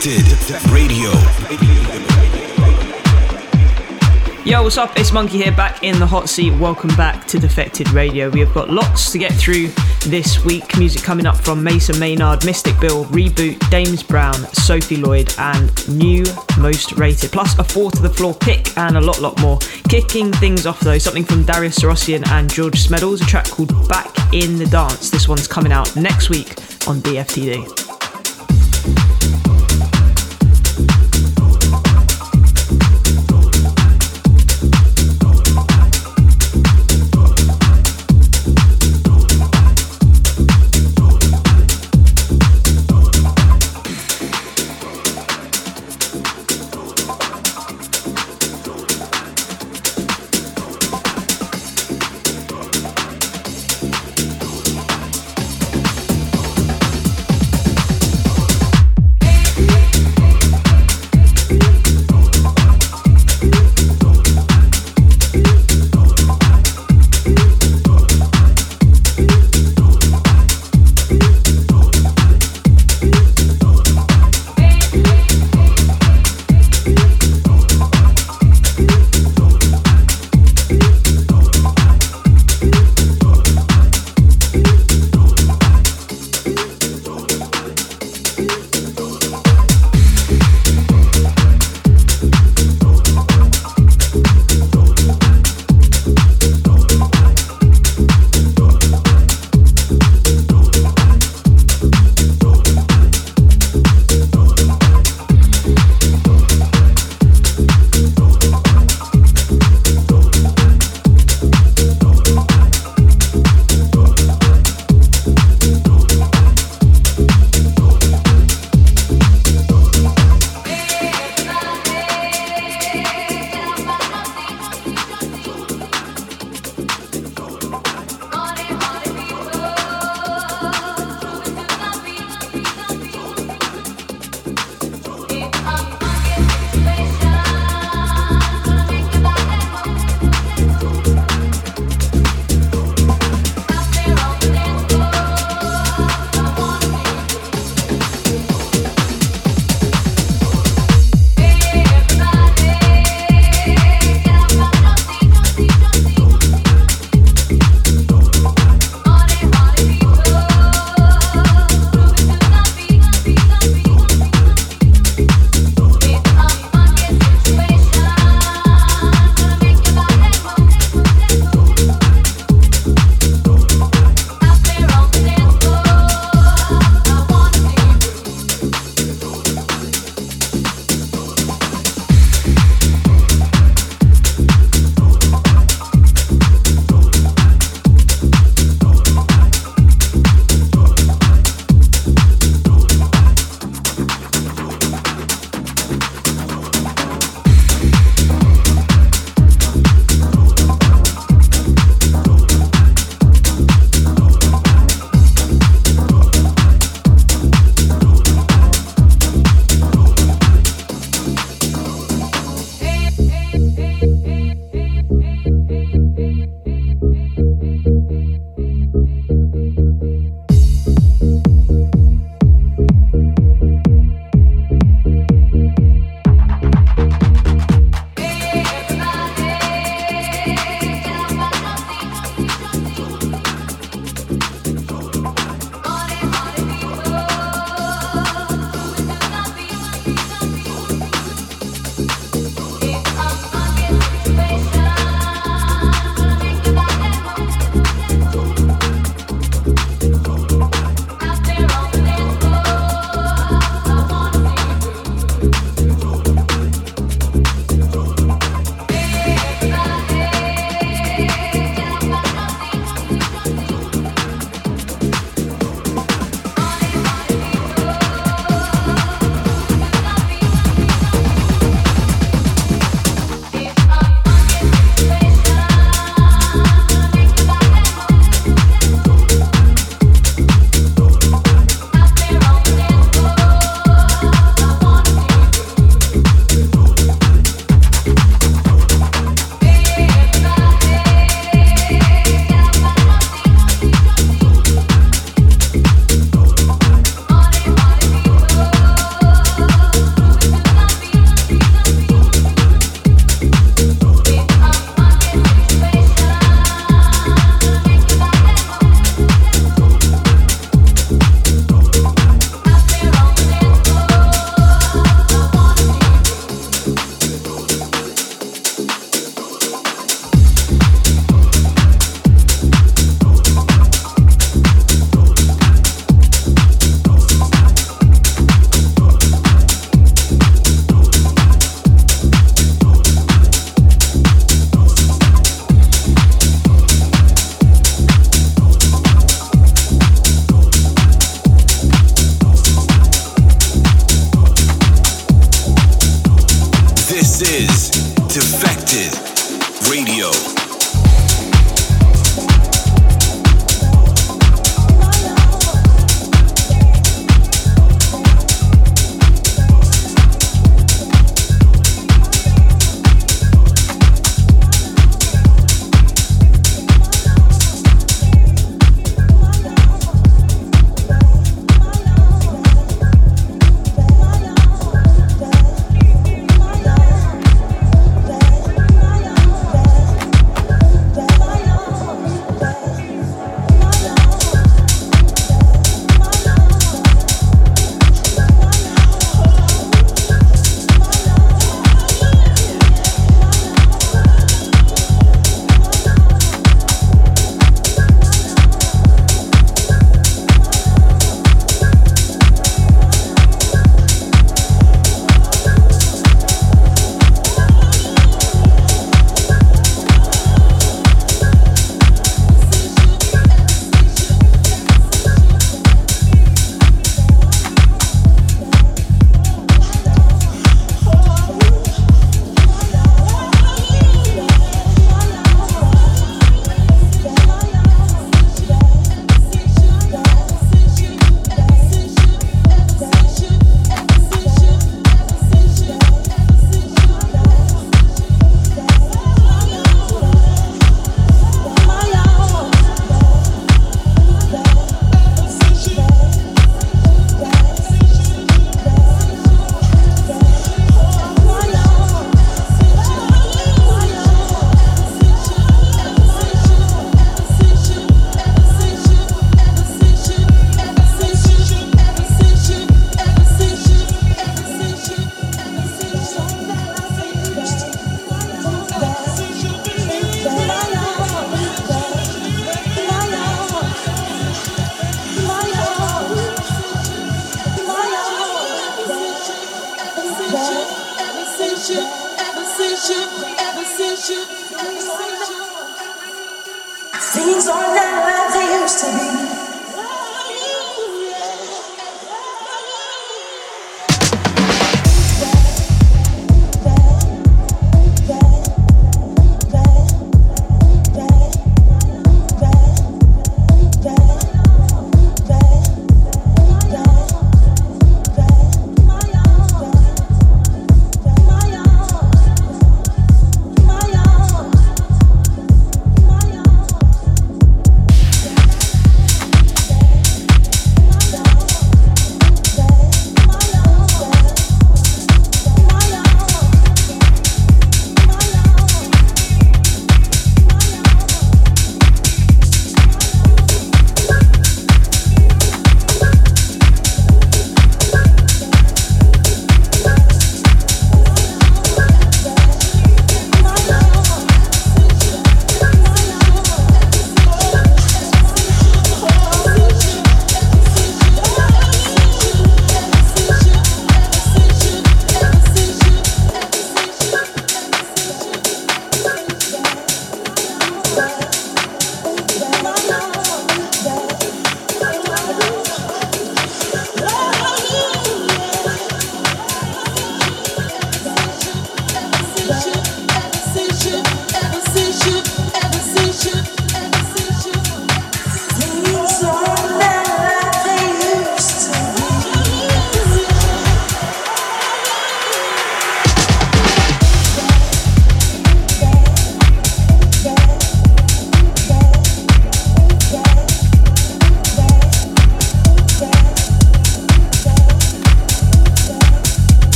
Defected Radio. Yo, what's up? It's Monki here, back in the hot seat. Welcome back to Defected Radio. We have got lots to get through this week. Music coming up from Mason Maynard, Mystic Bill, Reboot, James Brown, Sophie Lloyd, and New Most Rated. Plus a four to the floor pick and a lot, lot more. Kicking things off though, something from Darius Syrossian and George Smeddles, a track called Back in the Dance. This one's coming out next week on DFTD.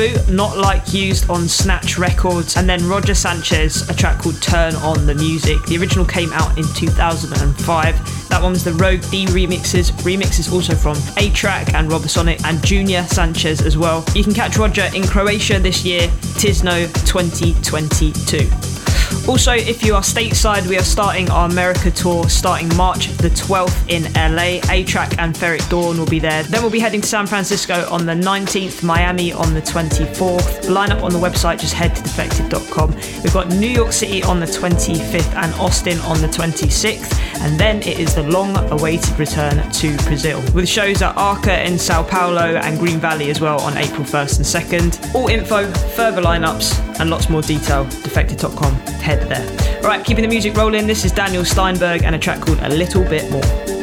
Not Like Used on Snatch Records, and then Roger Sanchez, a track called Turn On the Music. The original came out in 2005. That one was the Rogue D remixes. Remixes also from A-Trak and Robosonic and Junior Sanchez as well. You can catch Roger in Croatia this year, Tisno 2022. Also, if you are stateside, we are starting our America tour starting March the 12th in LA. A-Trak and Ferreck Dawn will be there. Then we'll be heading to San Francisco on the 19th, Miami on the 24th. Line up on the website, just head to defected.com. We've got New York City on the 25th and Austin on the 26th. And then it is the long awaited return to Brazil with shows at Arca in Sao Paulo and Green Valley as well on April 1st and 2nd. All info, further lineups, and lots more detail, defected.com. Head there. All right, keeping the music rolling. This is Daniel Steinberg and a track called A Little Bit More.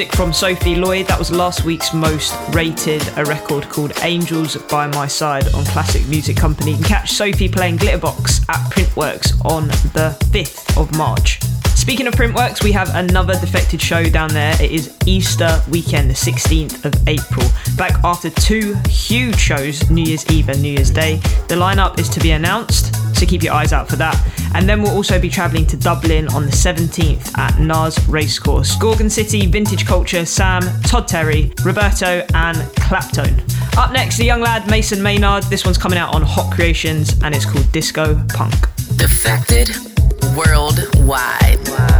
Music from Sophie Lloyd. That was last week's most rated, a record called Angels by My Side on Classic Music Company. You can catch Sophie playing Glitterbox at Printworks on the 5th of March. Speaking of Printworks, we have another defected show down there. It is Easter weekend, the 16th of April. Back after two huge shows, New Year's Eve and New Year's Day. The lineup is to be announced, so keep your eyes out for that. And then we'll also be travelling to Dublin on the 17th at Naas Racecourse. Gorgon City, Vintage Culture, Sam, Todd Terry, Roberto, and Claptone. Up next, the young lad Mason Maynard. This one's coming out on Hot Creations and it's called Disco Punk. Defected worldwide.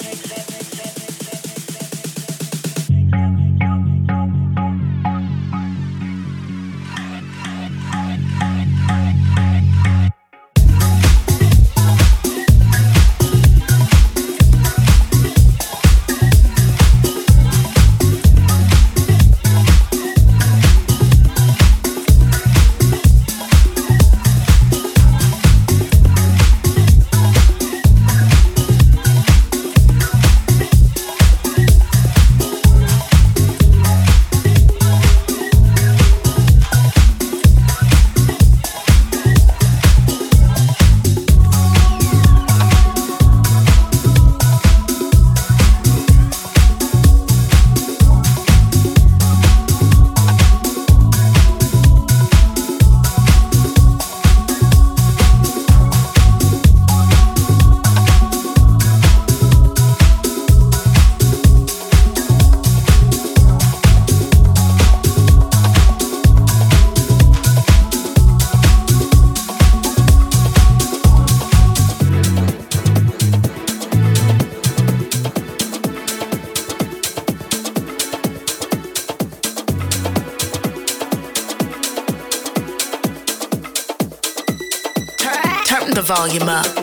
let's go.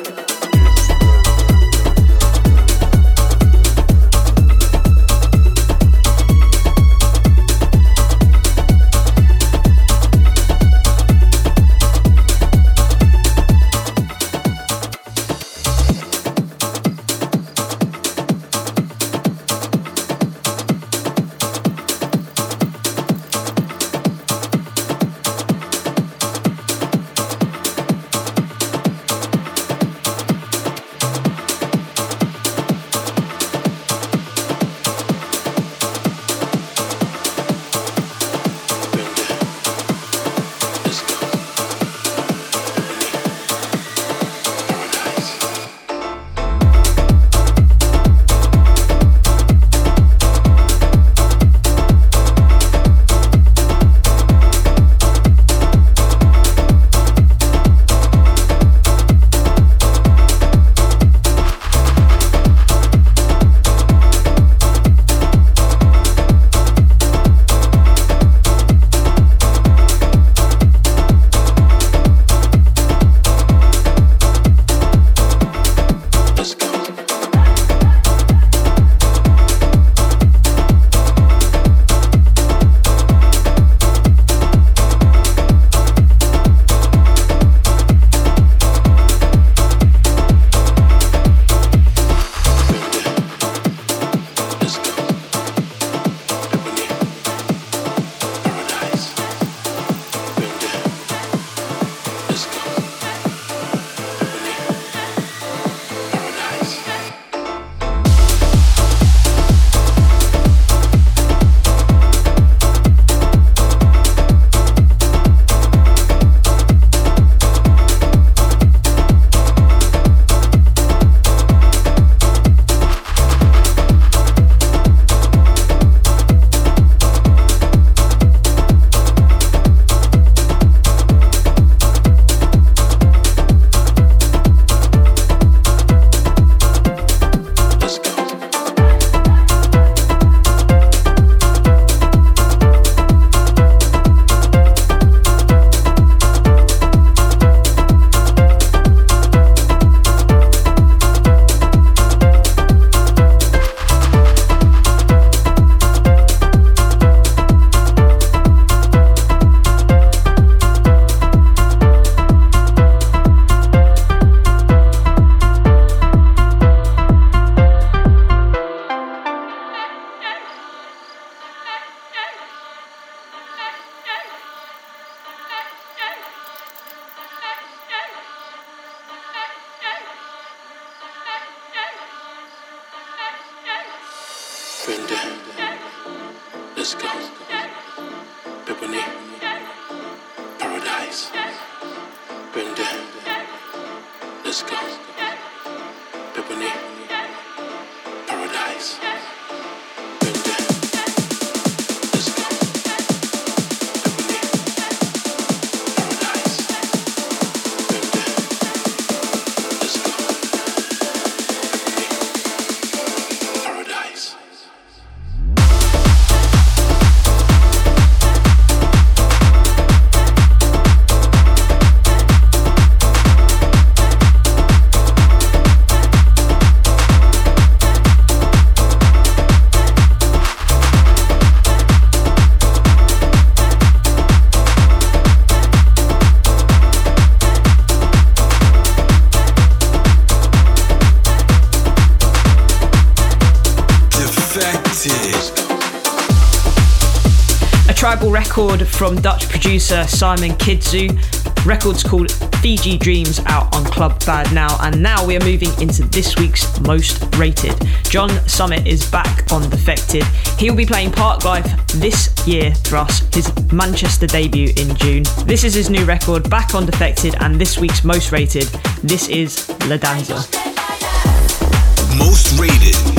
From Dutch producer Simon Kidzu. Record's called Fiji Dreams out on Club Bad now, and now we are moving into this week's most rated. John Summit is back on Defected. He'll be playing Parklife this year for us, his Manchester debut in June. This is his new record, back on Defected, and this week's most rated. This is La Danza. Most rated.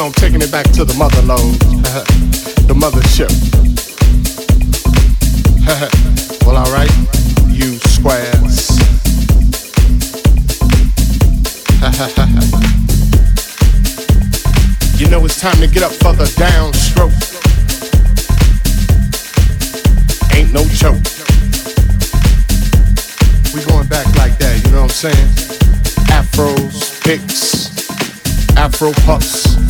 Know, I'm taking it back to the mother load, the mothership. well, alright, you squares. you know, it's time to get up for the downstroke. Ain't no joke. We going back like that, you know what I'm saying? Afros, picks, Afro puffs,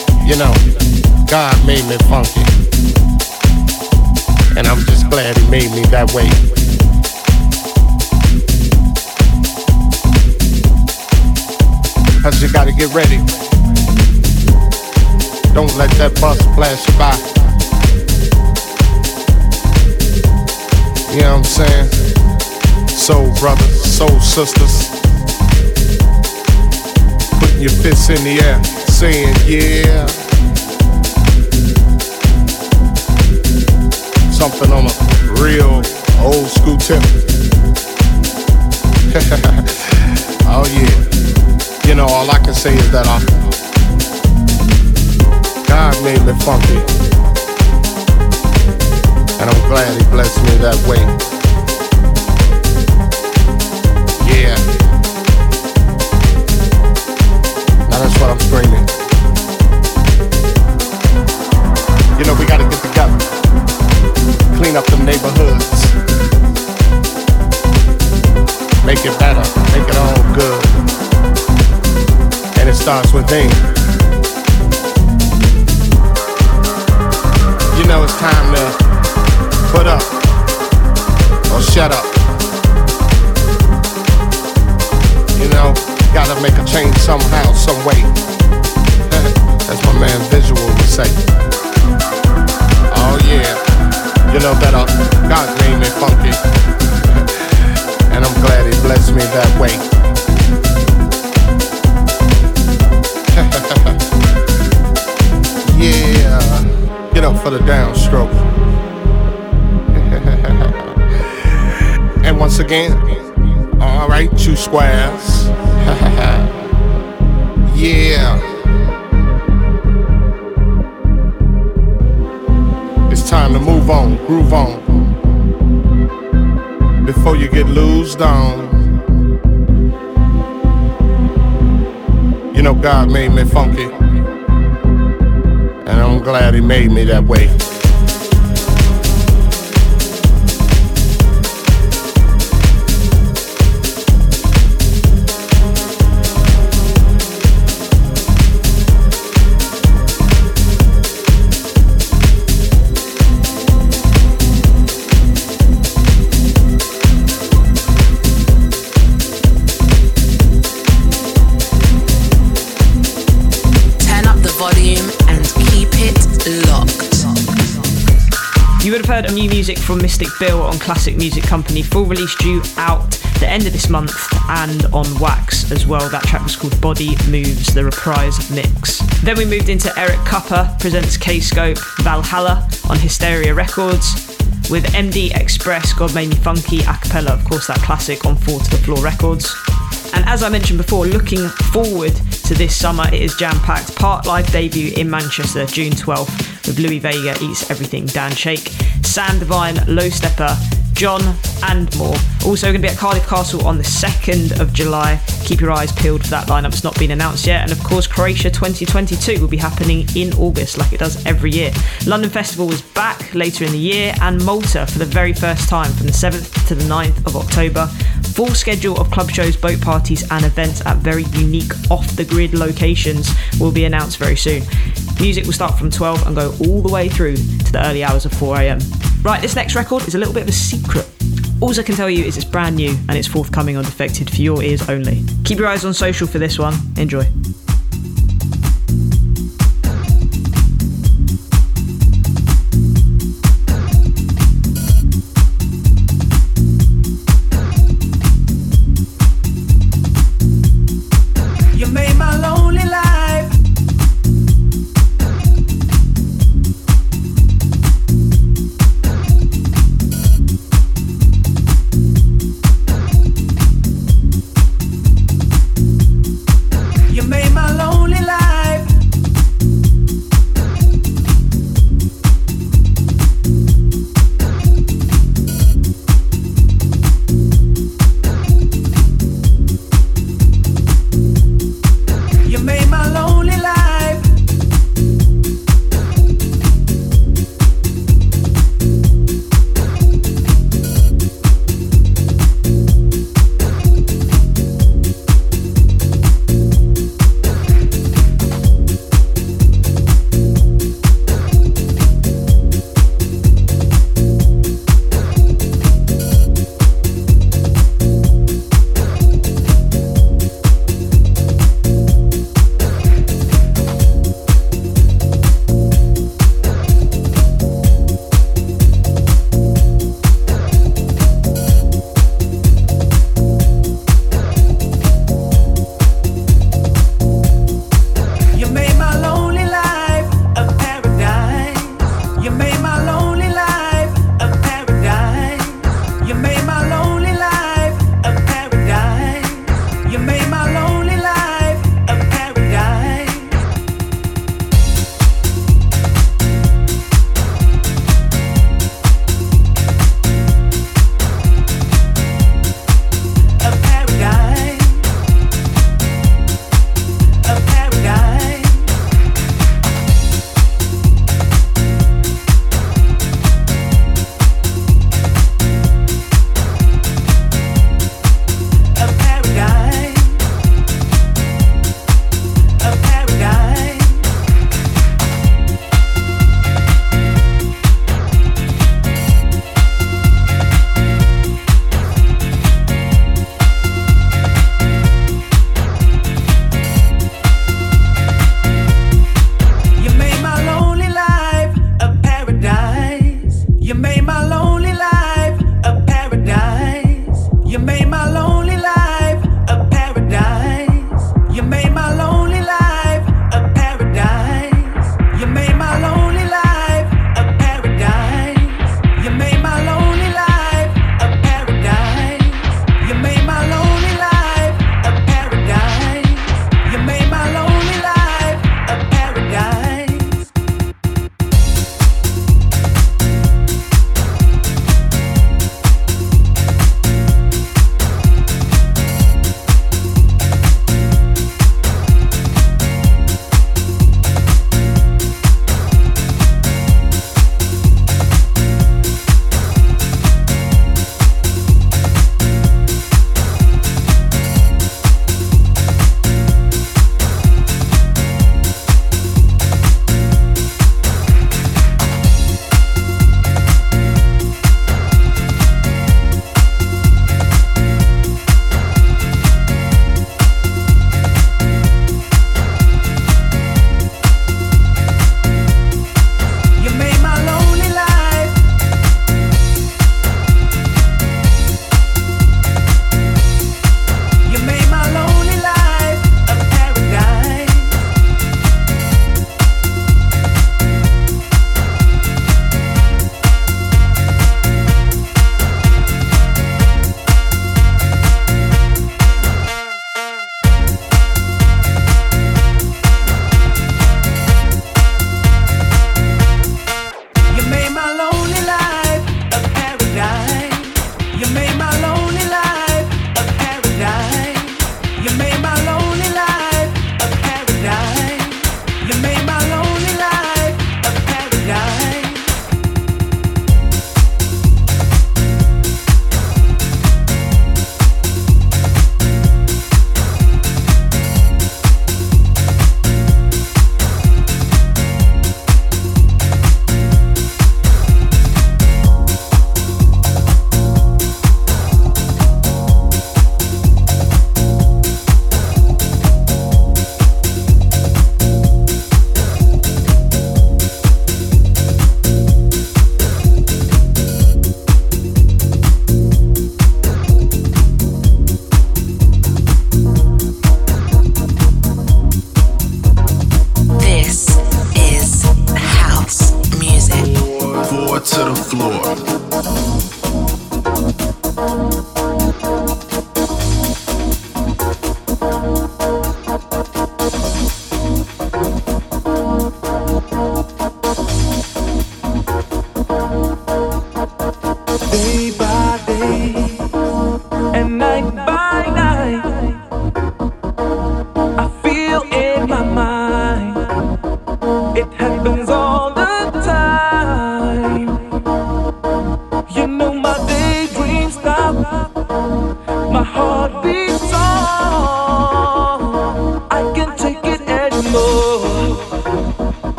you know, God made me funky. And I'm just glad he made me that way. Cause you gotta get ready. Don't let that bus flash you by. You know what I'm saying? Soul brothers, soul sisters. Putting your fists in the air, saying, yeah. Something on a real old school tip. oh yeah. You know, all I can say is that I God made me funky. And I'm glad he blessed me that way. Yeah. Now that's what I'm screaming. Neighborhoods. Make it better. Make it all good. And it starts within. You know it's time to put up or shut up. You know, gotta make a change somehow, some way. That's my man Visual would say. Know uh, God made me funky, and I'm glad He blessed me that way. yeah, get up for the downstroke. and once again, all right, two squares. yeah. On, groove on. Before you get loosed on. You know, God made me funky. And I'm glad He made me that way. New music from Mystic Bill on Classic Music Company, full release due out the end of this month and on Wax as well. That track was called Body Moves, the reprise mix. Then we moved into Eric Kupper presents K Scope Valhalla on Hysteria Records. With MD X-Spress, God Made Me Funky, a cappella, of course, that classic on Four to the Floor Records. And as I mentioned before, looking forward to this summer, it is jam packed. Parklife debut in Manchester, June 12th, with Louie Vega Eats Everything, Dan Shake, Sam Divine, Low Steppa, John, and more. Also, going to be at Cardiff Castle on the 2nd of July. Keep your eyes peeled for that lineup, it's not been announced yet. And of course, Croatia 2022 will be happening in August, like it does every year. London Festival is back later in the year, and Malta for the very first time from the 7th to the 9th of October. Full schedule of club shows, boat parties, and events at very unique off the grid locations will be announced very soon. Music will start from 12 and go all the way through to the early hours of 4am. Right, this next record is a little bit of a secret. All I can tell you is it's brand new and it's forthcoming on Defected for your ears only. Keep your eyes on social for this one. Enjoy.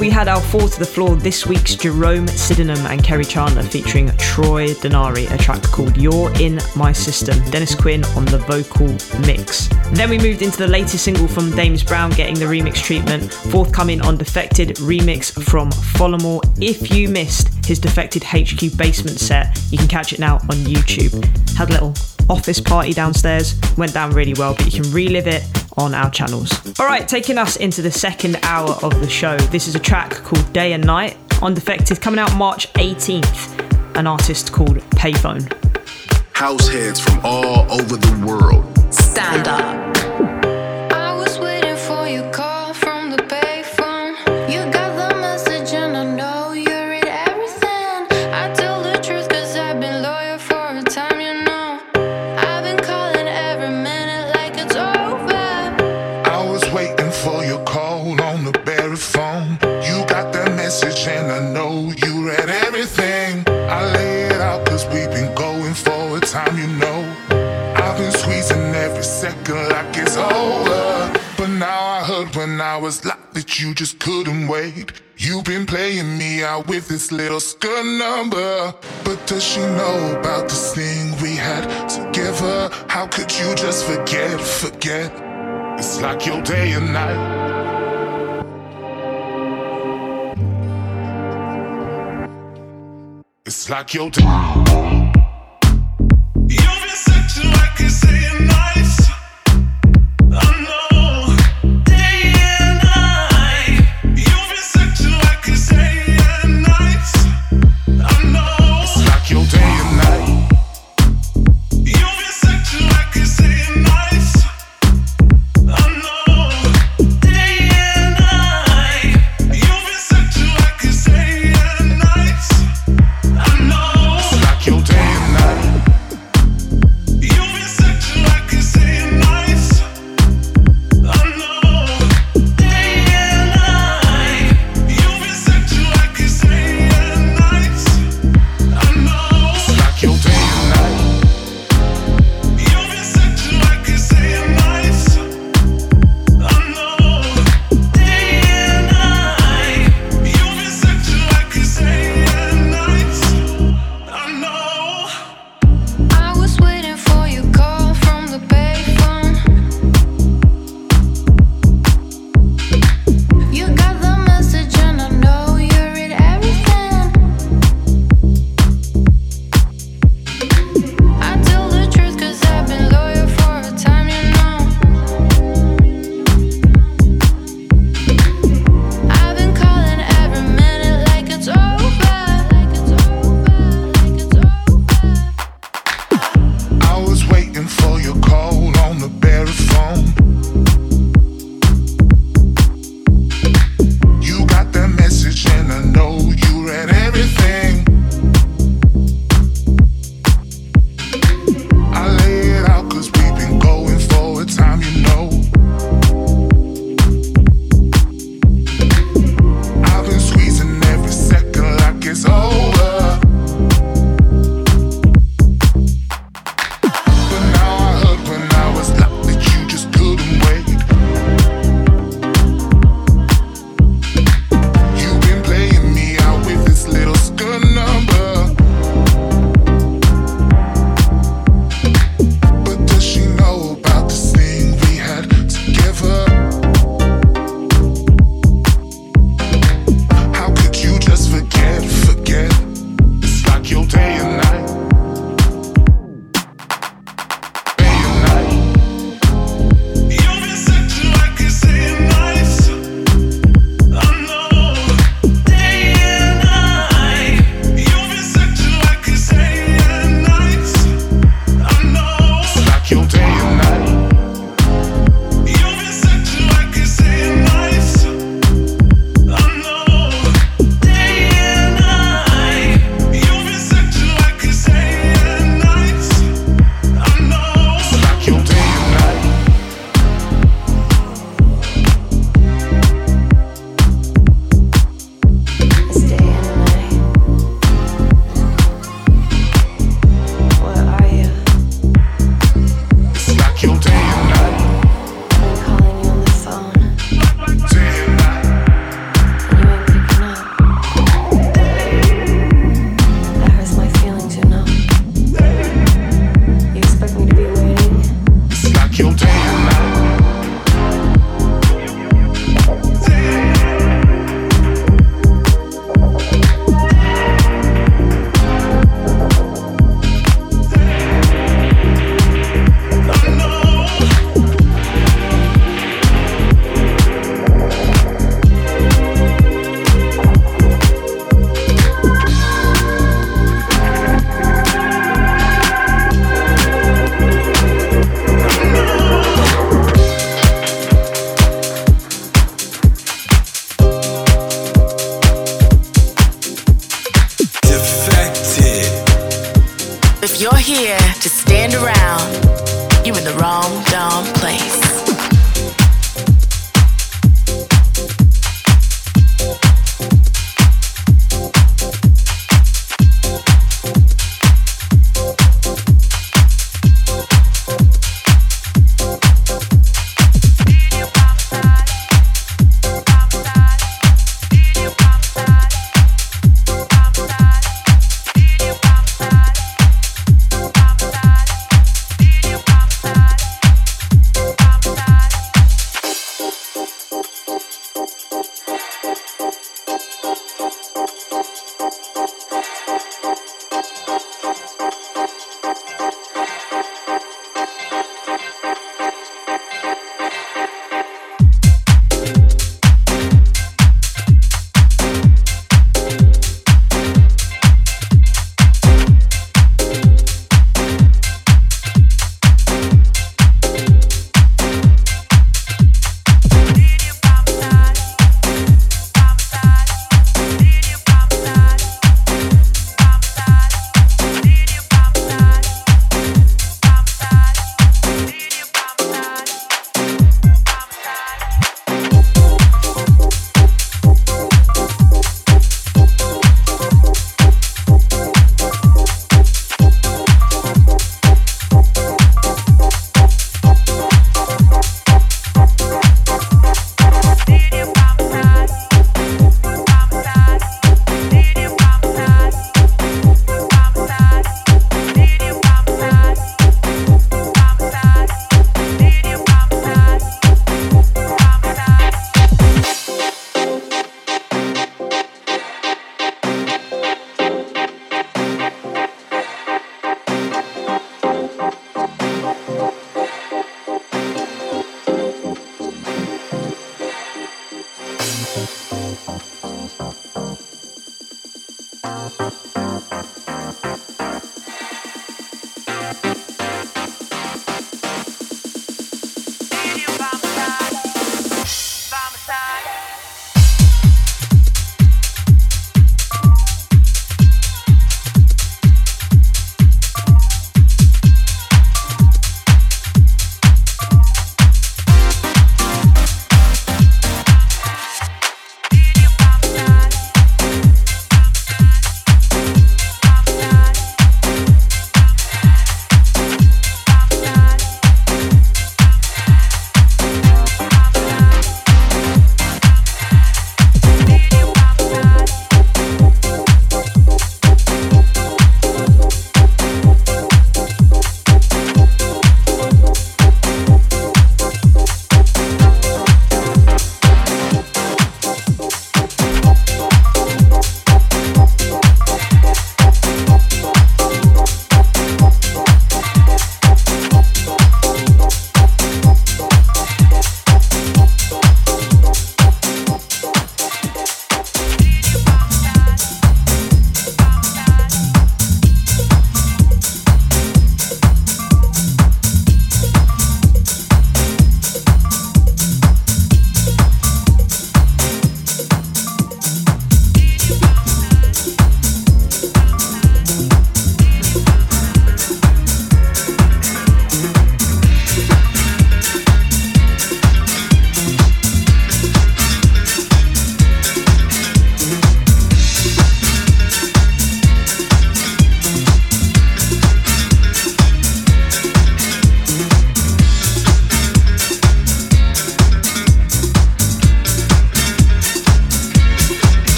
We had our four to the floor this week's Jerome Sydenham and Kerri Chandler featuring Troy Denari, a track called You're in My System. Dennis Quin on the vocal mix. Then we moved into the latest single from Dames Brown getting the remix treatment, forthcoming on Defected remix from Folamour. If you missed his Defected HQ basement set, you can catch it now on YouTube. Had a little office party downstairs, went down really well, but you can relive it on our channels. All right, taking us into the second hour of the show. This is a track called Day and Night on Defected coming out March 18th. An artist called Payphone. House heads from all over the world. Stand up. You just couldn't wait. You've been playing me out with this little skirt number. But does she know about this thing we had together? How could you just forget, forget? It's like your day and night. It's like your day.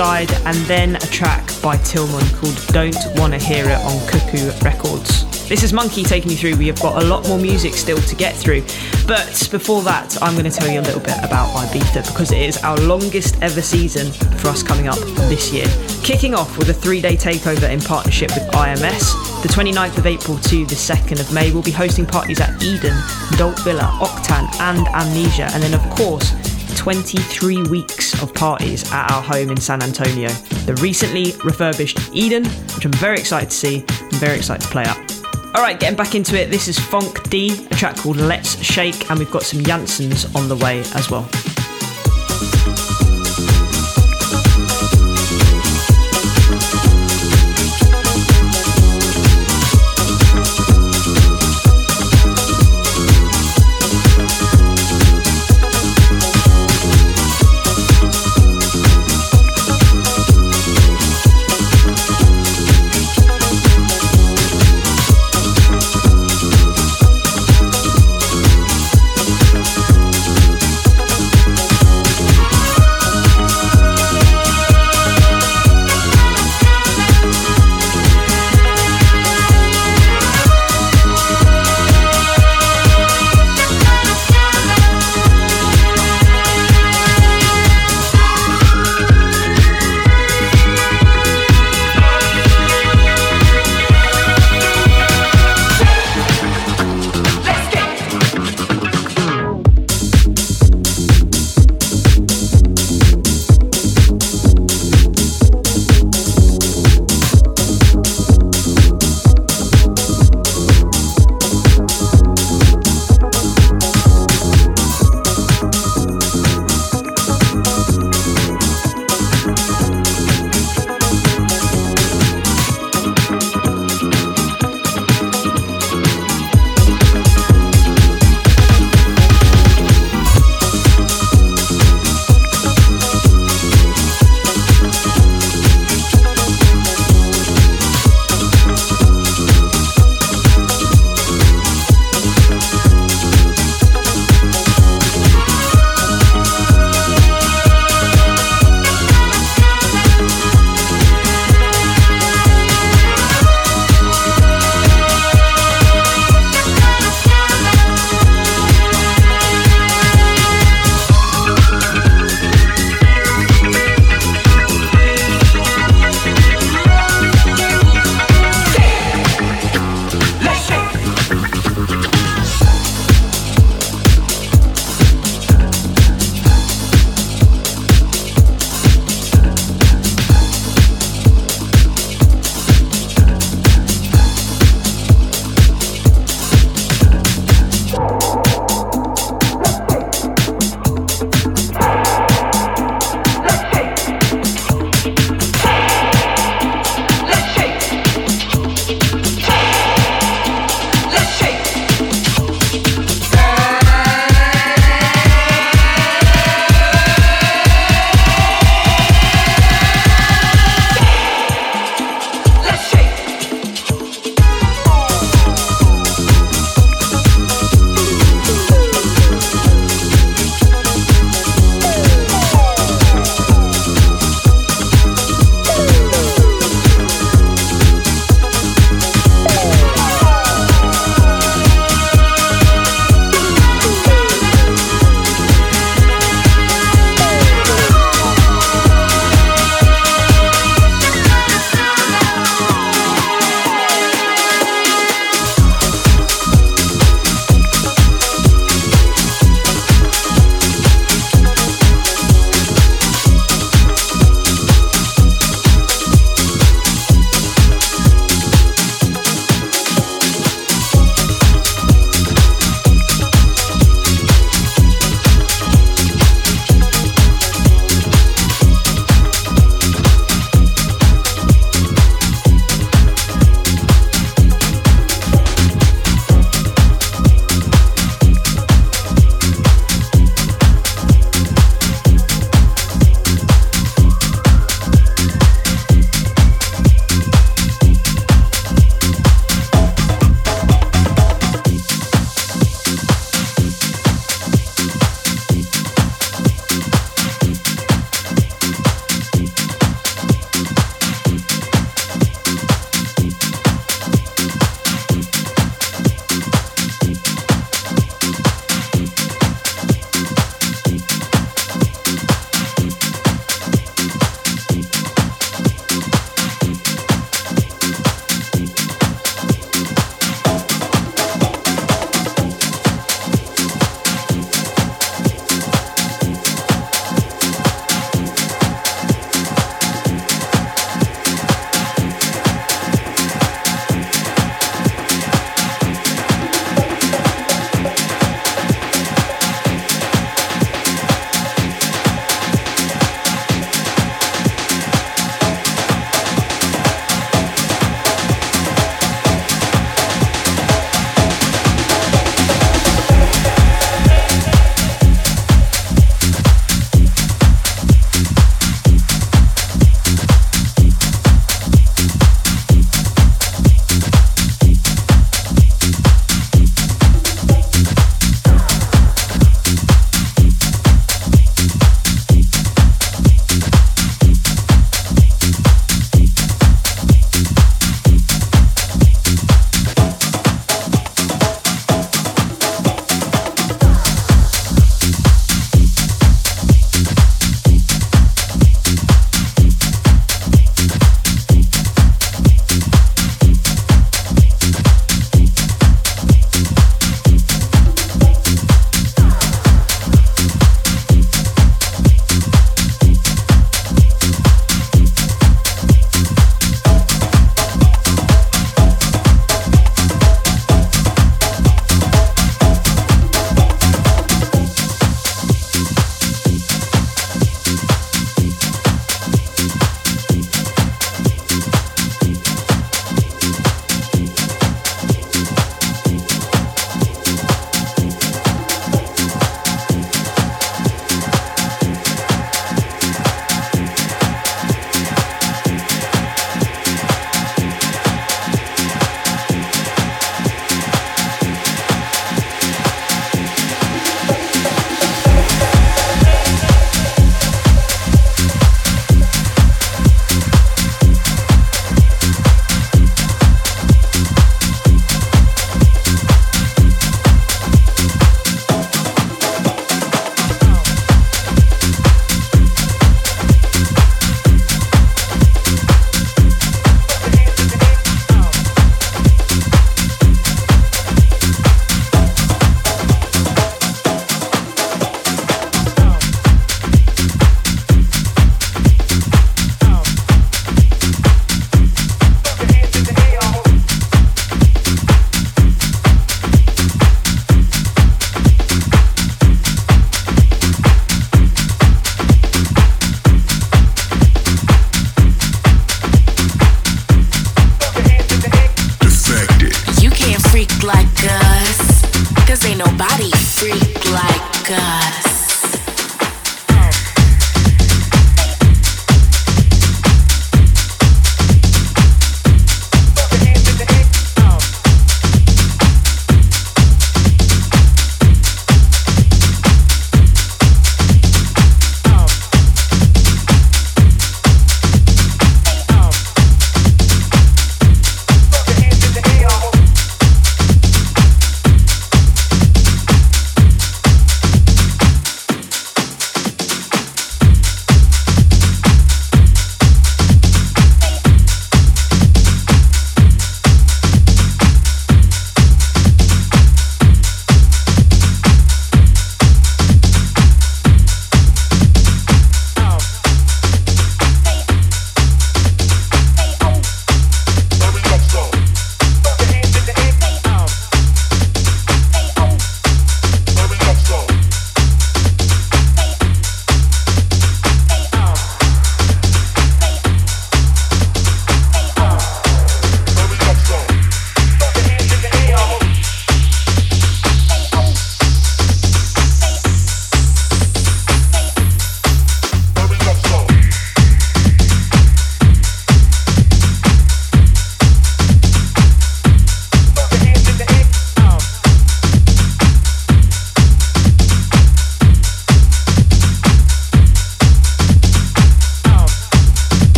And then a track by Tillman called Don't Wanna Hear It on Cuckoo Records. This is Monki taking you through. We have got a lot more music still to get through. But before that, I'm going to tell you a little bit about Ibiza because it is our longest ever season for us coming up this year. Kicking off with a three day takeover in partnership with IMS. The 29th of April to the 2nd of May, we'll be hosting parties at Eden, Dalt Vila, Octan, and Amnesia. And then, of course, 23 weeks of parties at our home in San Antonio. The recently refurbished Eden, which I'm very excited to see and very excited to play up. Alright, getting back into it, this is Funk D, a track called Let's Shake, and we've got some Janssens on the way as well.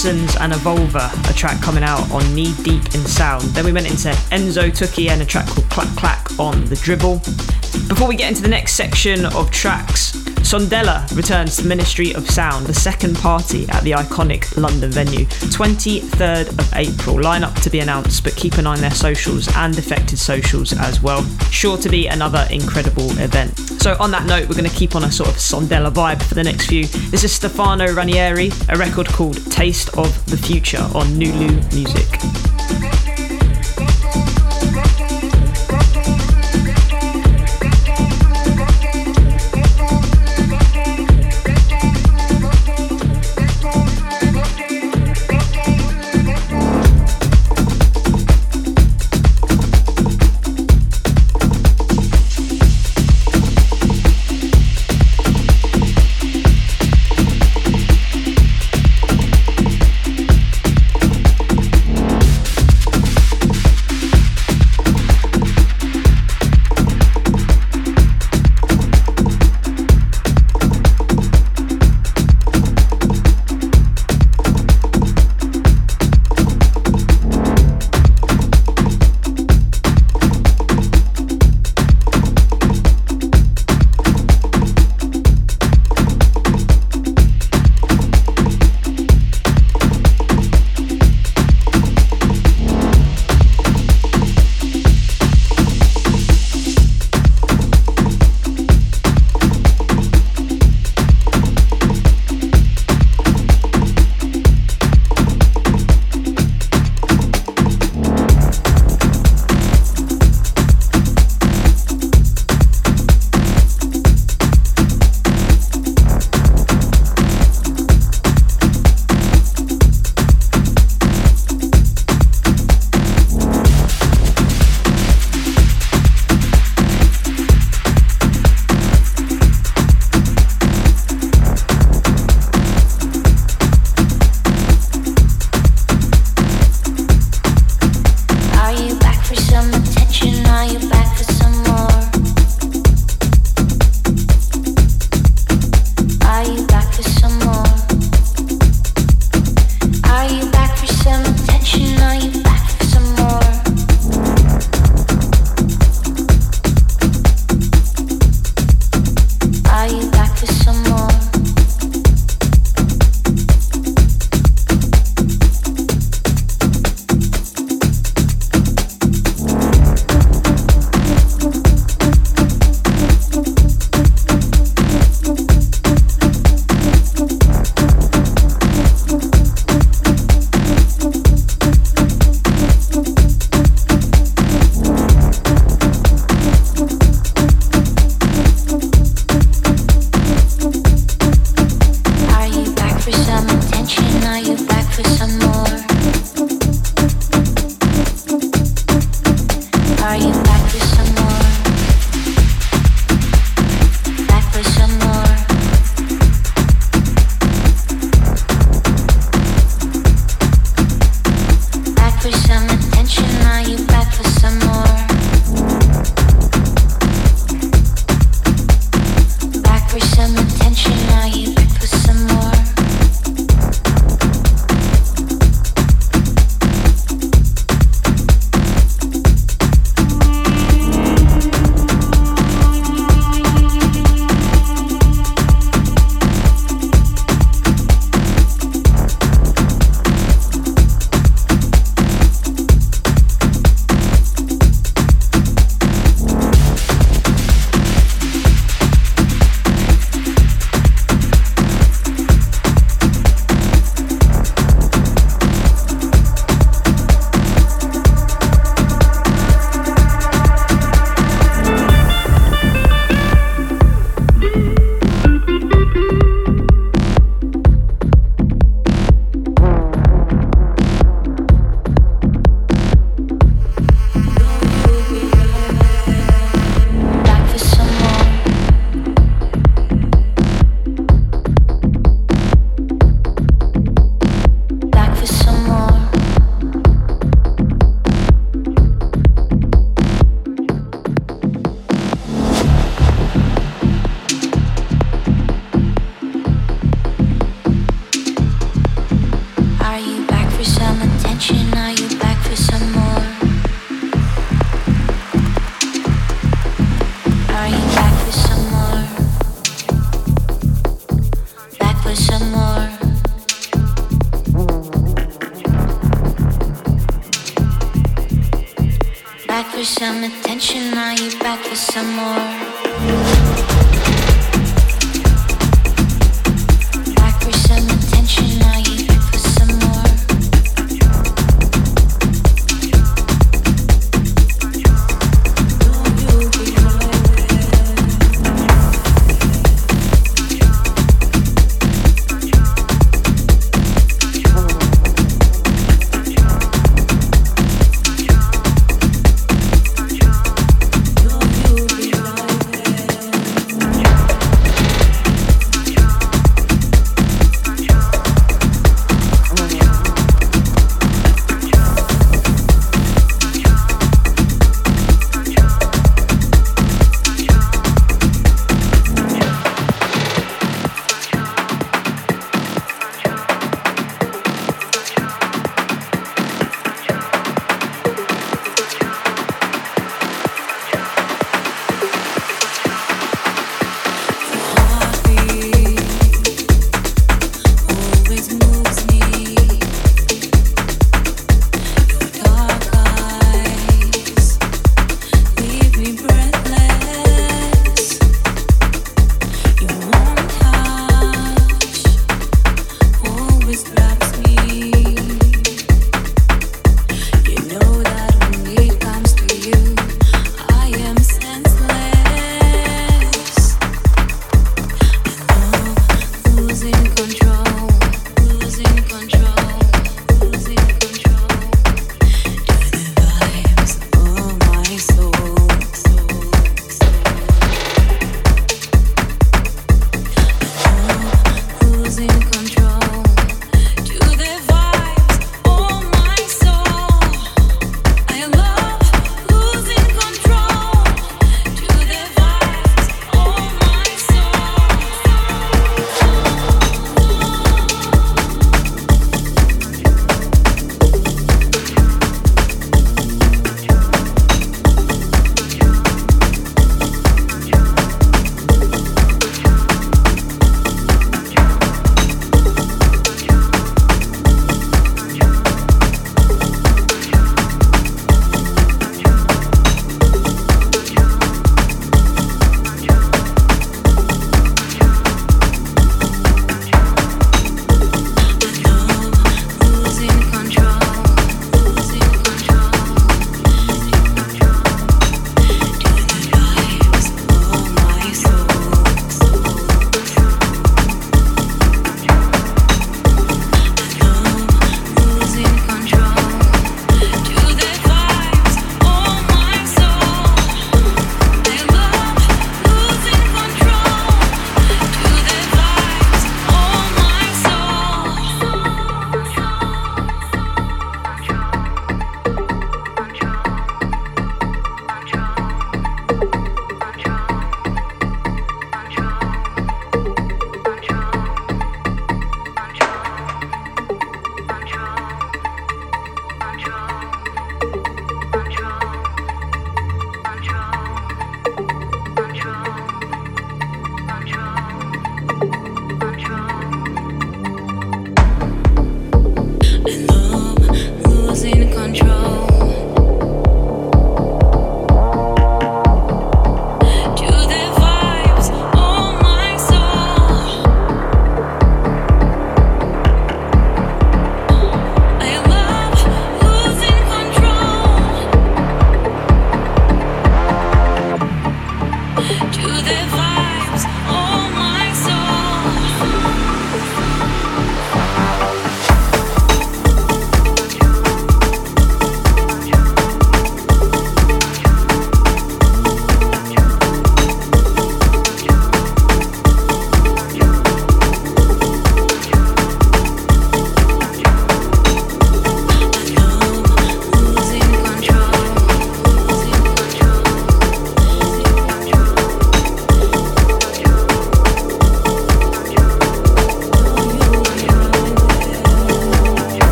Janssens and Evolver, a track coming out on Knee Deep in Sound. Then we went into Enzo Tuki and a track called Clack Clack on The Dribble. Before we get into the next section of tracks, Sondela returns to Ministry of Sound, the second party at the iconic London venue, 23rd of April. Lineup to be announced, but keep an eye on their socials and affected socials as well. Sure to be another incredible event. So, on that note, we're going to keep on a sort of Sondela vibe for the next few. This is Stefano Ranieri, a record called Taste of the Future on Nulu Music.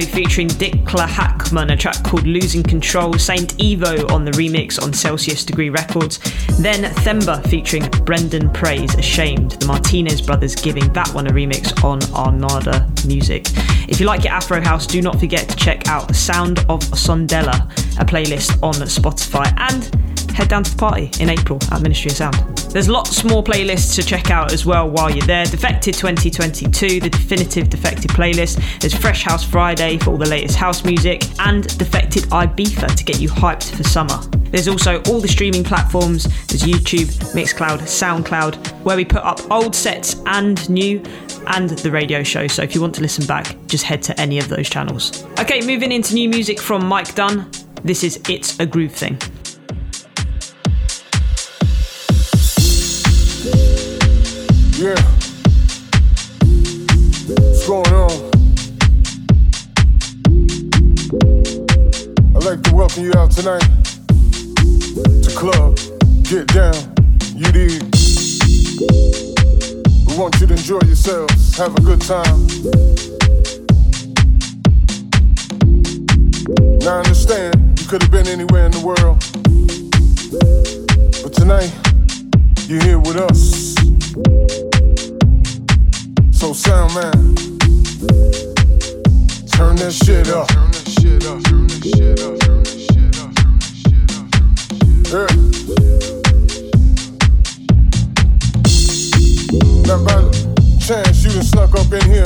Ricardo featuring Dikla Hackman, a track called Losing Control, Saint Evo on the remix on Celsius Degree Records. Then Themba featuring Brendan Praise, Ashamed, the Martinez brothers giving that one a remix on Armada Music. If you like your Afro House, do not forget to check out Sound of Sondela, a playlist on Spotify, and head down to the party in April at Ministry of Sound. There's lots more playlists to check out as well while you're there. Defected 2022, the definitive Defected playlist. There's Fresh House Friday for all the latest house music, and Defected Ibiza to get you hyped for summer. There's also all the streaming platforms. There's YouTube, Mixcloud, SoundCloud, where we put up old sets and new, and the radio show. So if you want to listen back, just head to any of those channels. Okay, moving into new music from Mike Dunn. This is It's a Groove Thing. Yeah. What's going on? I'd like to welcome you out tonight to club. Get down, you dig. We want you to enjoy yourselves, have a good time. Now I understand you could have been anywhere in the world, but tonight you're here with us. So sound man, turn that shit up. Turn that shit up. Turn that shit up. Turn that shit up. Turn that shit up. Yeah. Now by chance you done snuck up in here,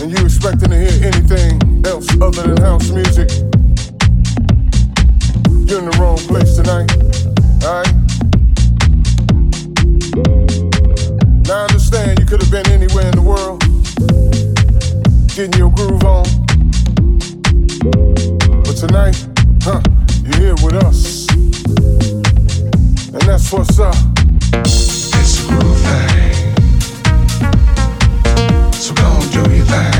and you expecting to hear anything else other than house music, you're in the wrong place tonight. Alright. Now understand you could have been anywhere in the world, getting your groove on. But tonight, huh, you're here with us. And that's what's up. It's a groove thing. So go do your thing.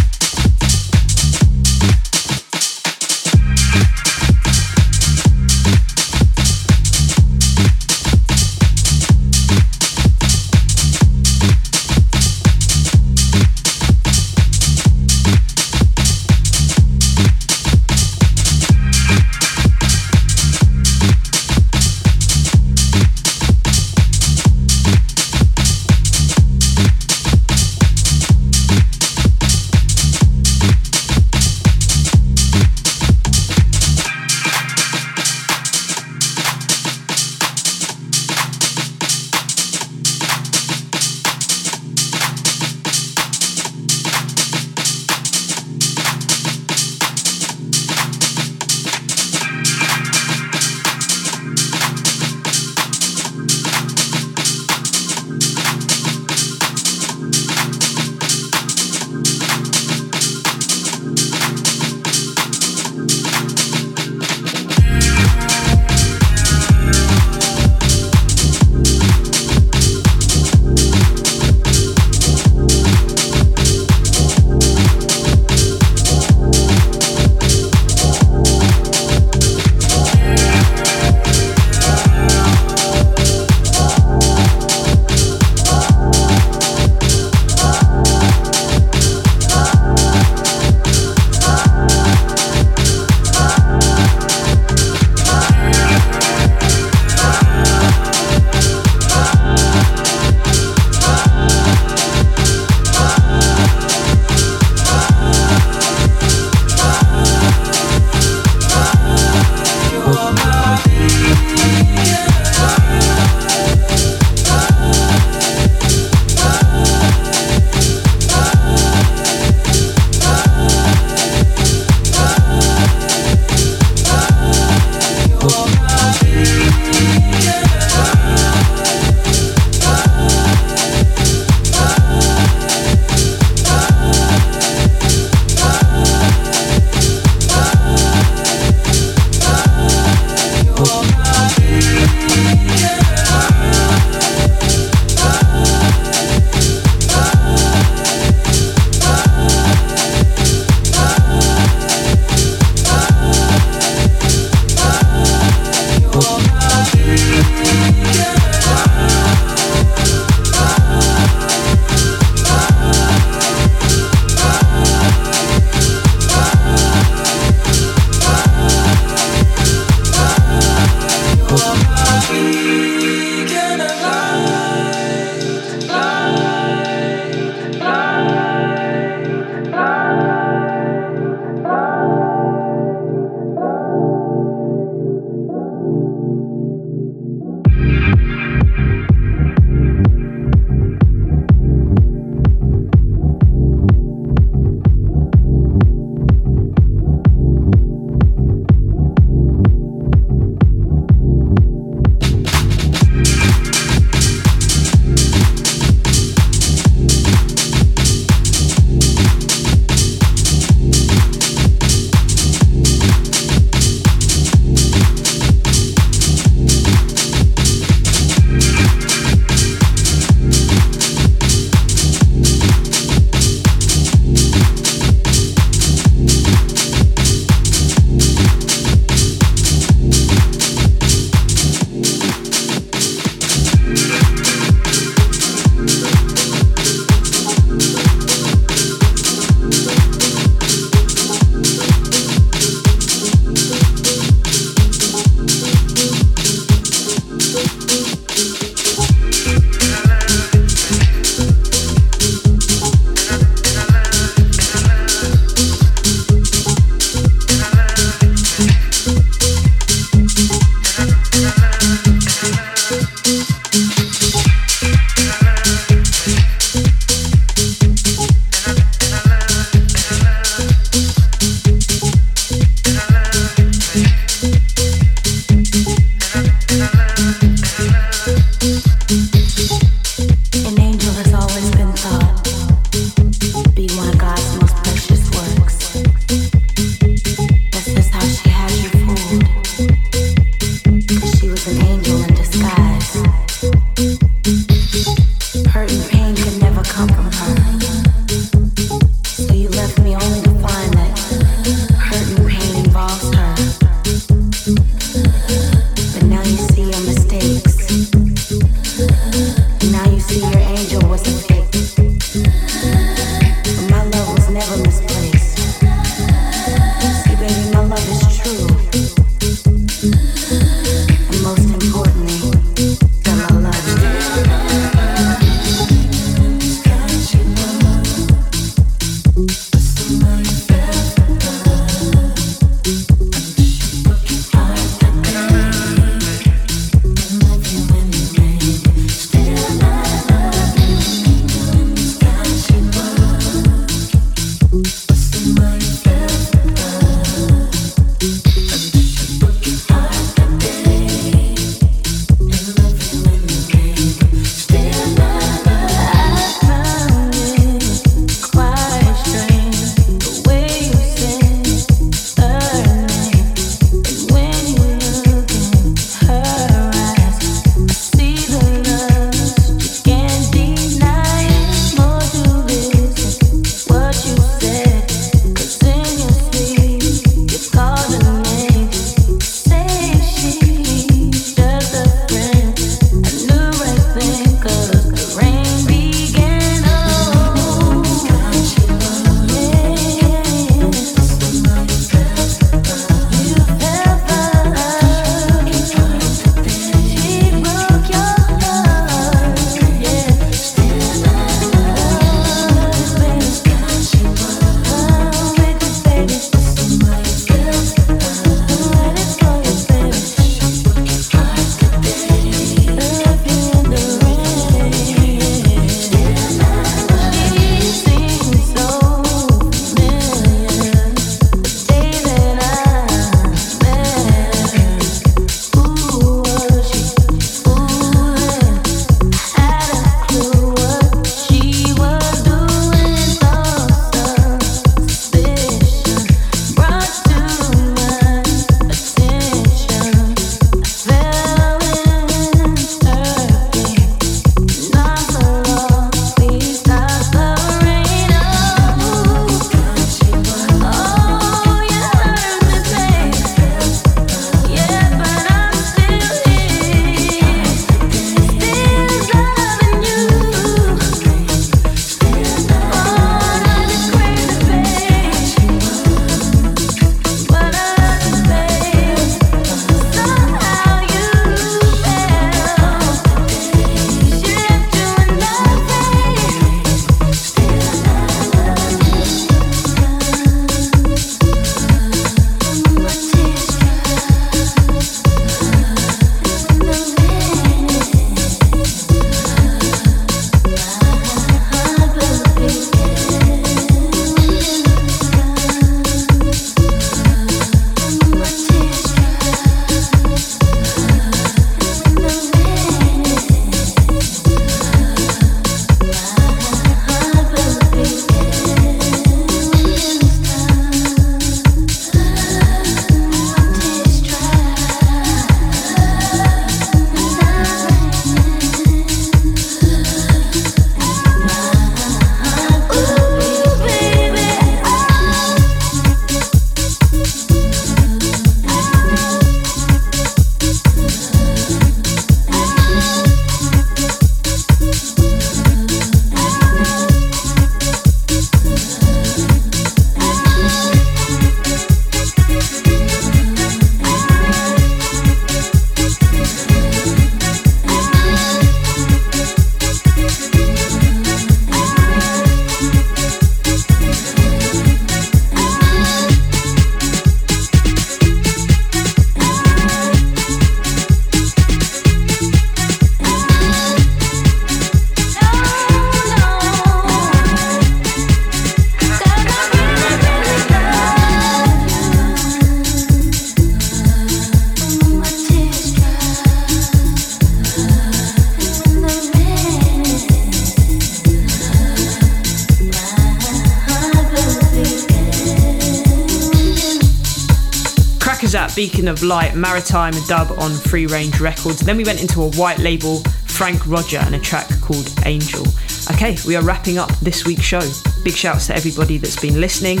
Beacon of Light, Maritime dub on Free Range Records. Then we went into a white label, Frank Roger, and a track called Angel. Okay, we are wrapping up this week's show. Big shouts to everybody that's been listening.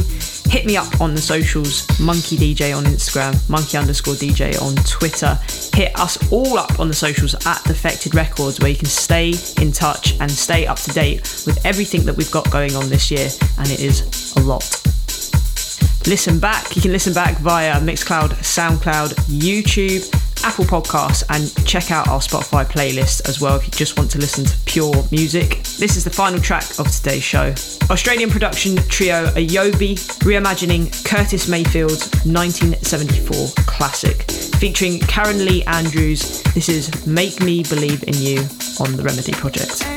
Hit me up on the socials, Monki DJ on Instagram, Monki underscore DJ on Twitter. Hit us all up on the socials at Defected Records, where you can stay in touch and stay up to date with everything that we've got going on this year, and it is a lot. Listen back, you can listen back via Mixcloud, Soundcloud, YouTube Apple Podcasts, and check out our Spotify playlist as well if you just want to listen to pure music. This is the final track of today's show. Australian production trio Ayobi reimagining Curtis Mayfield's 1974 classic, featuring Karen Lee Andrews. This is Make Me Believe in You on the Remedy Project.